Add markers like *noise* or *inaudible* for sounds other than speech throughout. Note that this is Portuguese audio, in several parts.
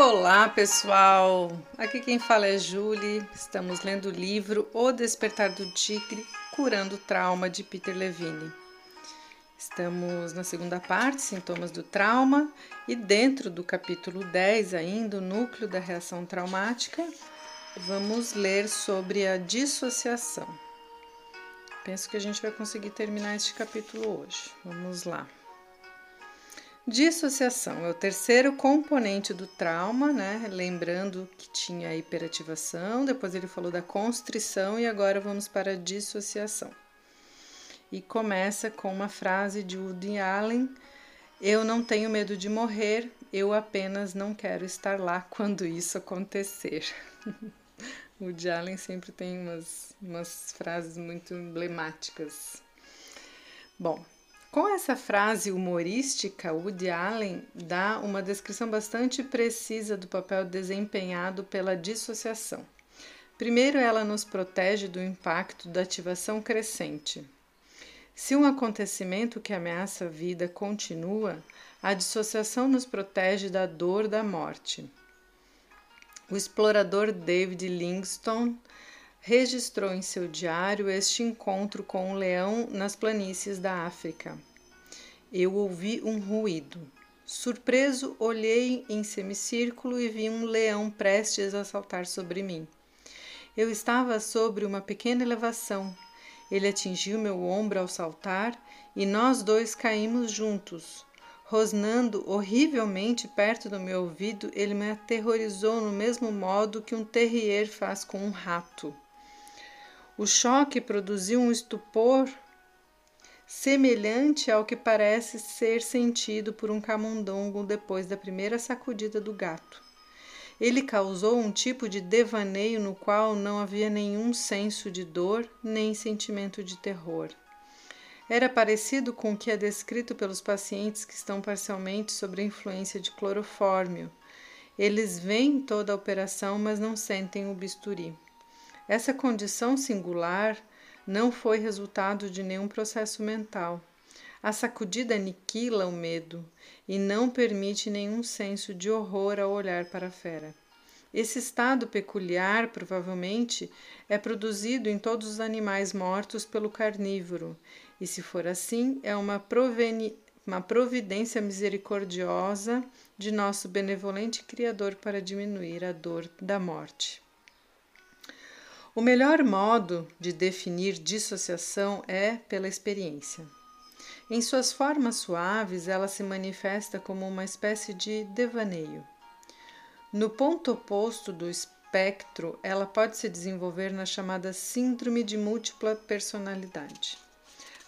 Olá, pessoal! Aqui quem fala é Julie. Estamos lendo o livro O Despertar do Tigre Curando o Trauma de Peter Levine. Estamos na segunda parte, Sintomas do Trauma, e dentro do capítulo 10, ainda, o núcleo da reação traumática, vamos ler sobre a dissociação. Penso que a gente vai conseguir terminar este capítulo hoje. Vamos lá. Dissociação é o terceiro componente do trauma, né? Lembrando que tinha a hiperativação, depois ele falou da constrição e agora vamos para a dissociação. E começa com uma frase de Woody Allen: Eu não tenho medo de morrer, eu apenas não quero estar lá *laughs* quando isso acontecer. *laughs* Woody Allen sempre tem umas, umas frases muito emblemáticas. Bom, com essa frase humorística, Woody Allen dá uma descrição bastante precisa do papel desempenhado pela dissociação. Primeiro, ela nos protege do impacto da ativação crescente. Se um acontecimento que ameaça a vida continua, a dissociação nos protege da dor da morte. O explorador David Livingstone registrou em seu diário este encontro com um leão nas planícies da África. Eu ouvi um ruído. Surpreso, olhei em semicírculo e vi um leão prestes a saltar sobre mim. Eu estava sobre uma pequena elevação. Ele atingiu meu ombro ao saltar e nós dois caímos juntos. Rosnando horrivelmente perto do meu ouvido, ele me aterrorizou no mesmo modo que um terrier faz com um rato. O choque produziu um estupor semelhante ao que parece ser sentido por um camundongo depois da primeira sacudida do gato. Ele causou um tipo de devaneio no qual não havia nenhum senso de dor nem sentimento de terror. Era parecido com o que é descrito pelos pacientes que estão parcialmente sob a influência de clorofórmio. Eles veem toda a operação, mas não sentem o bisturi. Essa condição singular não foi resultado de nenhum processo mental. A sacudida aniquila o medo e não permite nenhum senso de horror ao olhar para a fera. Esse estado peculiar, provavelmente, é produzido em todos os animais mortos pelo carnívoro, e se for assim, é uma, uma providência misericordiosa de nosso benevolente Criador para diminuir a dor da morte. O melhor modo de definir dissociação é pela experiência. Em suas formas suaves, ela se manifesta como uma espécie de devaneio. No ponto oposto do espectro, ela pode se desenvolver na chamada síndrome de múltipla personalidade.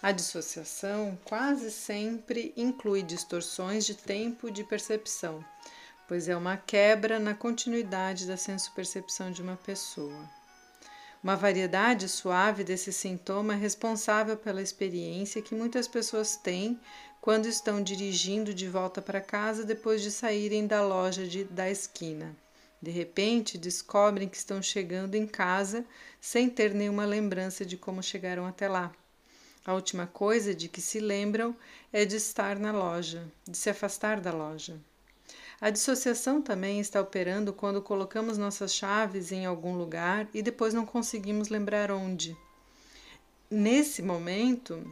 A dissociação quase sempre inclui distorções de tempo de percepção, pois é uma quebra na continuidade da senso-percepção de uma pessoa. Uma variedade suave desse sintoma é responsável pela experiência que muitas pessoas têm quando estão dirigindo de volta para casa depois de saírem da loja de, da esquina. De repente, descobrem que estão chegando em casa sem ter nenhuma lembrança de como chegaram até lá. A última coisa de que se lembram é de estar na loja, de se afastar da loja. A dissociação também está operando quando colocamos nossas chaves em algum lugar e depois não conseguimos lembrar onde. Nesse momento,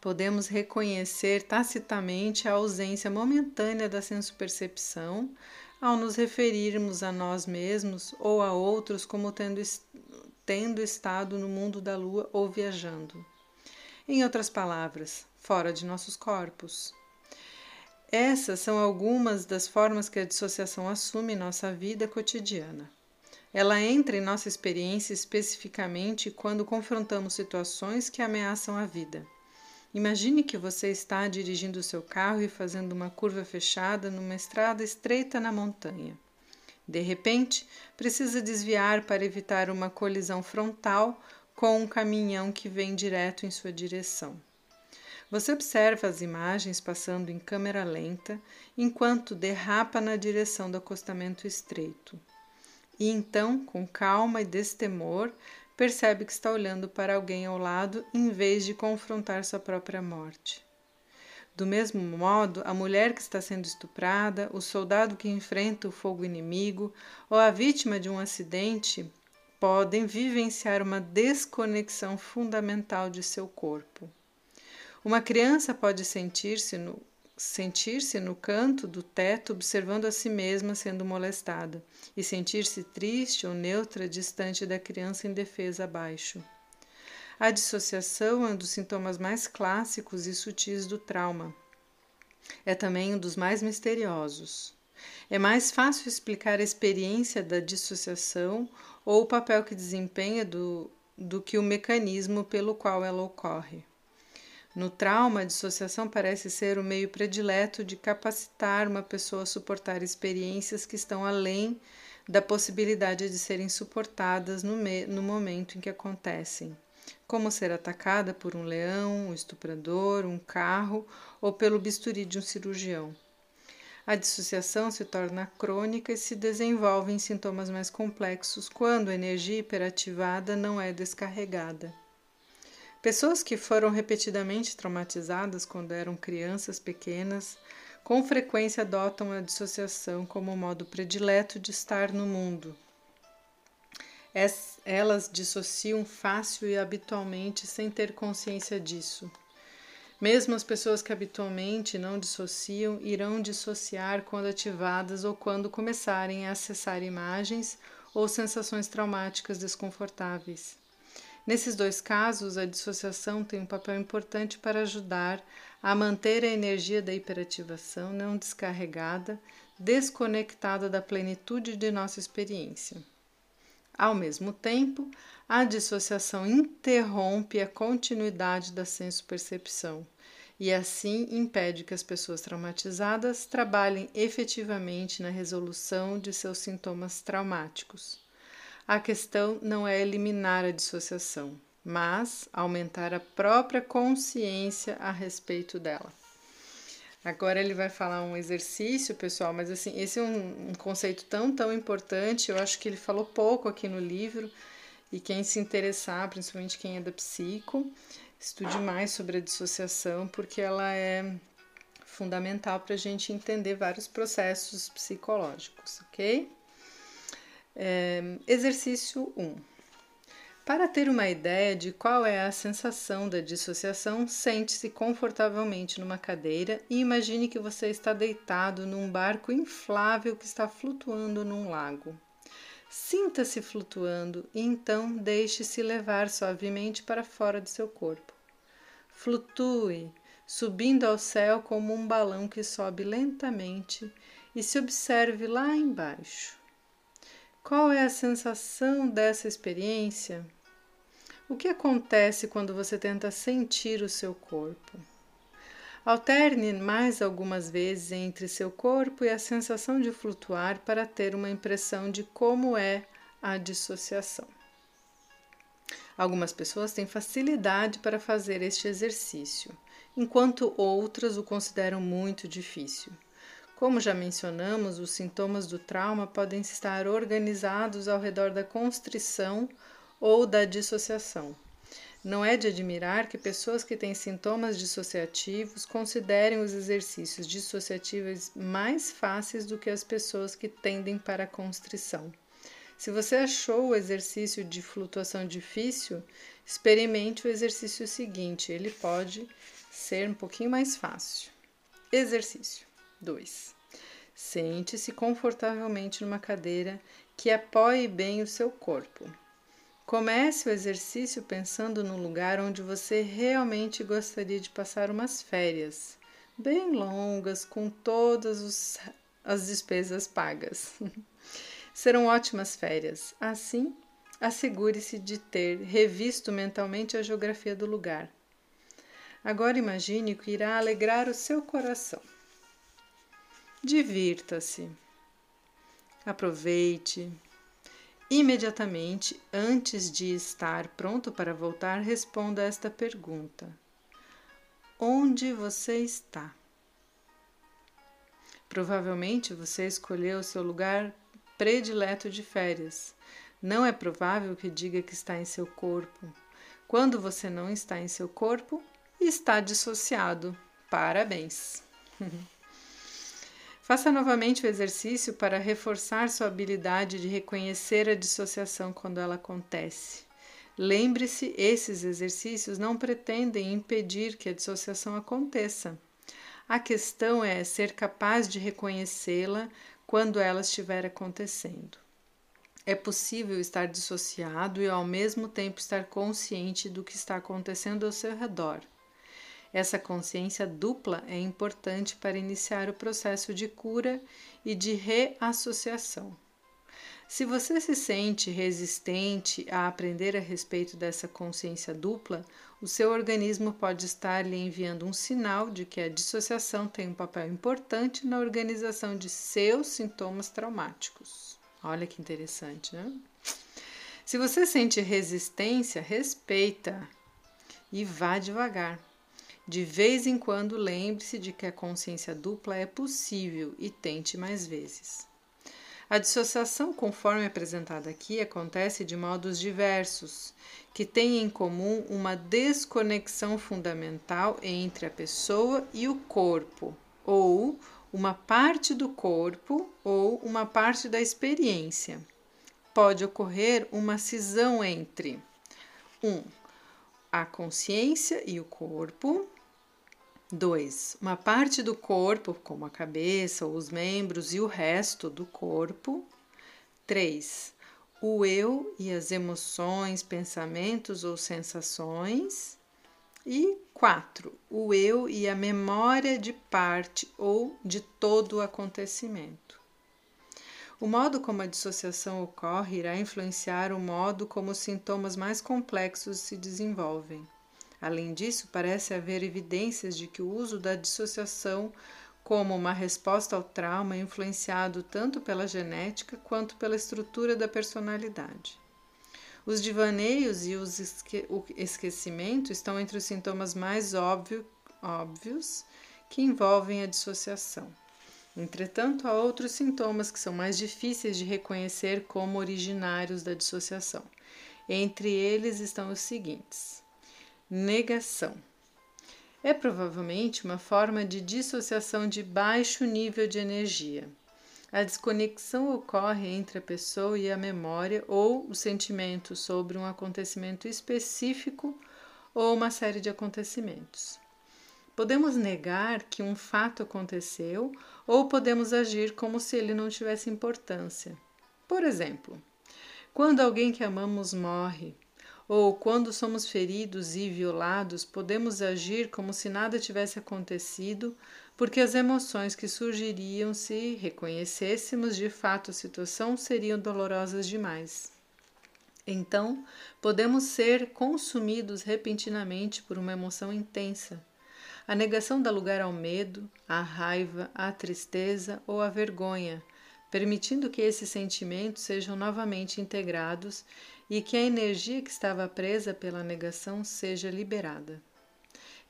podemos reconhecer tacitamente a ausência momentânea da sensopercepção ao nos referirmos a nós mesmos ou a outros como tendo, tendo estado no mundo da lua ou viajando. Em outras palavras, fora de nossos corpos. Essas são algumas das formas que a dissociação assume em nossa vida cotidiana. Ela entra em nossa experiência especificamente quando confrontamos situações que ameaçam a vida. Imagine que você está dirigindo seu carro e fazendo uma curva fechada numa estrada estreita na montanha. De repente, precisa desviar para evitar uma colisão frontal com um caminhão que vem direto em sua direção. Você observa as imagens passando em câmera lenta enquanto derrapa na direção do acostamento estreito. E então, com calma e destemor, percebe que está olhando para alguém ao lado em vez de confrontar sua própria morte. Do mesmo modo, a mulher que está sendo estuprada, o soldado que enfrenta o fogo inimigo ou a vítima de um acidente podem vivenciar uma desconexão fundamental de seu corpo. Uma criança pode sentir-se no, sentir-se no canto do teto observando a si mesma sendo molestada e sentir-se triste ou neutra distante da criança indefesa abaixo. A dissociação é um dos sintomas mais clássicos e sutis do trauma. É também um dos mais misteriosos. É mais fácil explicar a experiência da dissociação ou o papel que desempenha do, do que o mecanismo pelo qual ela ocorre. No trauma, a dissociação parece ser o meio predileto de capacitar uma pessoa a suportar experiências que estão além da possibilidade de serem suportadas no, no momento em que acontecem, como ser atacada por um leão, um estuprador, um carro ou pelo bisturi de um cirurgião. A dissociação se torna crônica e se desenvolve em sintomas mais complexos quando a energia hiperativada não é descarregada. Pessoas que foram repetidamente traumatizadas quando eram crianças pequenas, com frequência adotam a dissociação como modo predileto de estar no mundo. Elas dissociam fácil e habitualmente sem ter consciência disso. Mesmo as pessoas que habitualmente não dissociam irão dissociar quando ativadas ou quando começarem a acessar imagens ou sensações traumáticas desconfortáveis. Nesses dois casos, a dissociação tem um papel importante para ajudar a manter a energia da hiperativação não descarregada, desconectada da plenitude de nossa experiência. Ao mesmo tempo, a dissociação interrompe a continuidade da senso-percepção e assim impede que as pessoas traumatizadas trabalhem efetivamente na resolução de seus sintomas traumáticos. A questão não é eliminar a dissociação, mas aumentar a própria consciência a respeito dela. Agora ele vai falar um exercício, pessoal, mas assim, esse é um, um, conceito tão, tão importante, eu acho que ele falou pouco aqui no livro, e quem se interessar, principalmente quem é da psico, estude mais sobre a dissociação, porque ela é fundamental para a gente entender vários processos psicológicos, ok? É, exercício 1. Para ter uma ideia de qual é a sensação da dissociação, sente-se confortavelmente numa cadeira e imagine que você está deitado num barco inflável que está flutuando num lago. Sinta-se flutuando e então deixe-se levar suavemente para fora de seu corpo. Flutue, subindo ao céu como um balão que sobe lentamente e se observe lá embaixo. Qual é a sensação dessa experiência? O que acontece quando você tenta sentir o seu corpo? Alterne mais algumas vezes entre seu corpo e a sensação de flutuar para ter uma impressão de como é a dissociação. Algumas pessoas têm facilidade para fazer este exercício, enquanto outras o consideram muito difícil. Como já mencionamos, os sintomas do trauma podem estar organizados ao redor da constrição ou da dissociação. Não é de admirar que pessoas que têm sintomas dissociativos considerem os exercícios dissociativos mais fáceis do que as pessoas que tendem para a constrição. Se você achou o exercício de flutuação difícil, experimente o exercício seguinte, ele pode ser um pouquinho mais fácil. Exercício 2. Sente-se confortavelmente numa cadeira que apoie bem o seu corpo. Comece o exercício pensando no lugar onde você realmente gostaria de passar umas férias, bem longas, com todas os, as despesas pagas. *laughs* Serão ótimas férias. Assim, assegure-se de ter revisto mentalmente a geografia do lugar. Agora imagine que irá alegrar o seu coração. Divirta-se. Aproveite. Imediatamente, antes de estar pronto para voltar, responda esta pergunta: Onde você está? Provavelmente você escolheu o seu lugar predileto de férias. Não é provável que diga que está em seu corpo. Quando você não está em seu corpo, está dissociado Parabéns! *laughs* Faça novamente o exercício para reforçar sua habilidade de reconhecer a dissociação quando ela acontece. Lembre-se, esses exercícios não pretendem impedir que a dissociação aconteça. A questão é ser capaz de reconhecê-la quando ela estiver acontecendo. É possível estar dissociado e ao mesmo tempo estar consciente do que está acontecendo ao seu redor. Essa consciência dupla é importante para iniciar o processo de cura e de reassociação. Se você se sente resistente a aprender a respeito dessa consciência dupla, o seu organismo pode estar lhe enviando um sinal de que a dissociação tem um papel importante na organização de seus sintomas traumáticos. Olha que interessante, né? Se você sente resistência, respeita e vá devagar. De vez em quando, lembre-se de que a consciência dupla é possível e tente mais vezes. A dissociação, conforme apresentada aqui, acontece de modos diversos, que têm em comum uma desconexão fundamental entre a pessoa e o corpo, ou uma parte do corpo ou uma parte da experiência. Pode ocorrer uma cisão entre 1. Um, a consciência e o corpo, 2. Uma parte do corpo, como a cabeça ou os membros, e o resto do corpo. 3. O eu e as emoções, pensamentos ou sensações. E 4. O eu e a memória de parte ou de todo o acontecimento. O modo como a dissociação ocorre irá influenciar o modo como os sintomas mais complexos se desenvolvem. Além disso, parece haver evidências de que o uso da dissociação como uma resposta ao trauma é influenciado tanto pela genética quanto pela estrutura da personalidade. Os divaneios e esque o esquecimento estão entre os sintomas mais óbvio, óbvios que envolvem a dissociação. Entretanto, há outros sintomas que são mais difíceis de reconhecer como originários da dissociação. Entre eles estão os seguintes: negação. É provavelmente uma forma de dissociação de baixo nível de energia. A desconexão ocorre entre a pessoa e a memória ou o sentimento sobre um acontecimento específico ou uma série de acontecimentos. Podemos negar que um fato aconteceu ou podemos agir como se ele não tivesse importância. Por exemplo, quando alguém que amamos morre, ou quando somos feridos e violados, podemos agir como se nada tivesse acontecido, porque as emoções que surgiriam se reconhecêssemos de fato a situação seriam dolorosas demais. Então, podemos ser consumidos repentinamente por uma emoção intensa. A negação dá lugar ao medo, à raiva, à tristeza ou à vergonha, permitindo que esses sentimentos sejam novamente integrados e que a energia que estava presa pela negação seja liberada.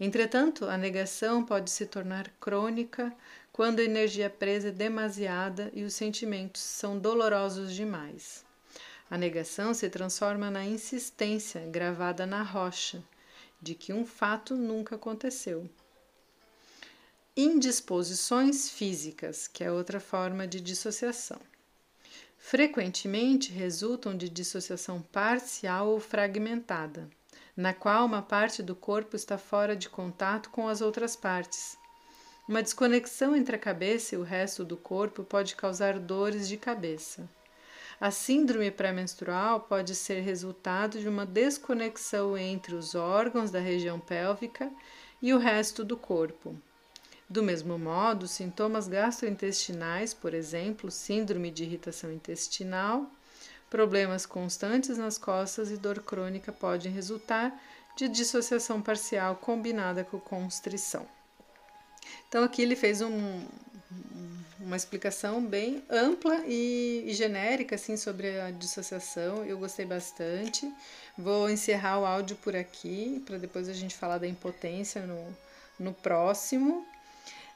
Entretanto, a negação pode se tornar crônica quando a energia presa é demasiada e os sentimentos são dolorosos demais. A negação se transforma na insistência gravada na rocha de que um fato nunca aconteceu. Indisposições físicas, que é outra forma de dissociação frequentemente resultam de dissociação parcial ou fragmentada, na qual uma parte do corpo está fora de contato com as outras partes. Uma desconexão entre a cabeça e o resto do corpo pode causar dores de cabeça. A síndrome pré-menstrual pode ser resultado de uma desconexão entre os órgãos da região pélvica e o resto do corpo. Do mesmo modo, sintomas gastrointestinais, por exemplo, síndrome de irritação intestinal, problemas constantes nas costas e dor crônica podem resultar de dissociação parcial combinada com constrição. Então, aqui ele fez um, uma explicação bem ampla e, e, genérica assim, sobre a dissociação. Eu gostei bastante. Vou encerrar o áudio por aqui, para depois a gente falar da impotência no, no próximo.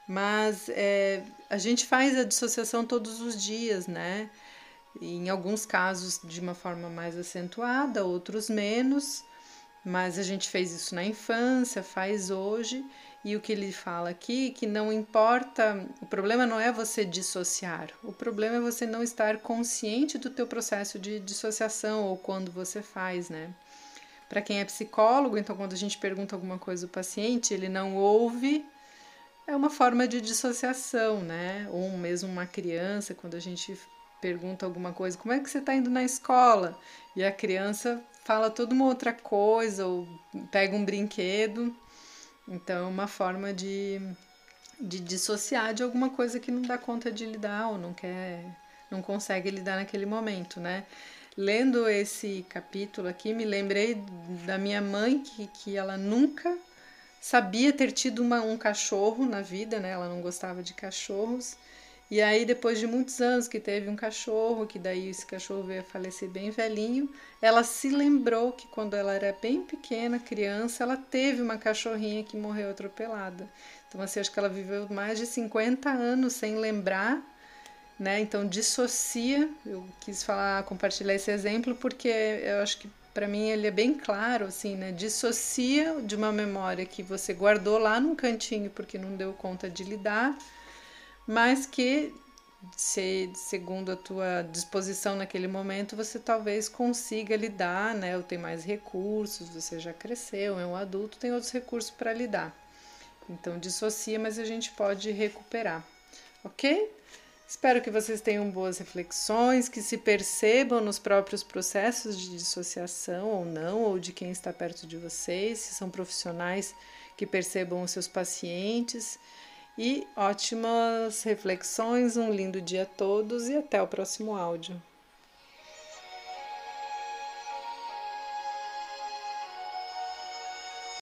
Mas é, a gente faz a dissociação todos os dias, né? Em alguns casos de uma forma mais acentuada, outros menos. Mas a gente fez isso na infância, faz hoje, e o que ele fala aqui que não importa, o problema não é você dissociar, o problema é você não estar consciente do teu processo de dissociação ou quando você faz, né? Para quem é psicólogo, então quando a gente pergunta alguma coisa ao paciente, ele não ouve, é uma forma de dissociação, né? Ou mesmo uma criança, quando a gente pergunta alguma coisa, como é que você está indo na escola? E a criança fala toda uma outra coisa, ou pega um brinquedo. Então, é uma forma de, de dissociar de alguma coisa que não dá conta de lidar ou não quer, não consegue lidar naquele momento, né? Lendo esse capítulo aqui, me lembrei da minha mãe, que, que ela nunca sabia ter tido uma, um cachorro na vida, né? Ela não gostava de cachorros. E aí, depois de muitos anos que teve um cachorro, que daí esse cachorro veio a falecer bem velhinho, ela se lembrou que quando ela era bem pequena, criança, ela teve uma cachorrinha que morreu atropelada. Então, assim, acho que ela viveu mais de 50 anos sem lembrar, né? Então, dissocia. Eu quis falar, compartilhar esse exemplo, porque eu acho que para mim ele é bem claro, assim, né? Dissocia de uma memória que você guardou lá num cantinho porque não deu conta de lidar, mas que se, segundo a tua disposição naquele momento, você talvez consiga lidar, né? Ou tem mais recursos, você já cresceu, é um adulto, tem outros recursos para lidar. Então dissocia, mas a gente pode recuperar, ok? Espero que vocês tenham boas reflexões, que se percebam nos próprios processos de dissociação ou não, ou de quem está perto de vocês, se são profissionais que percebam os seus pacientes. E ótimas reflexões, um lindo dia a todos e até o próximo áudio.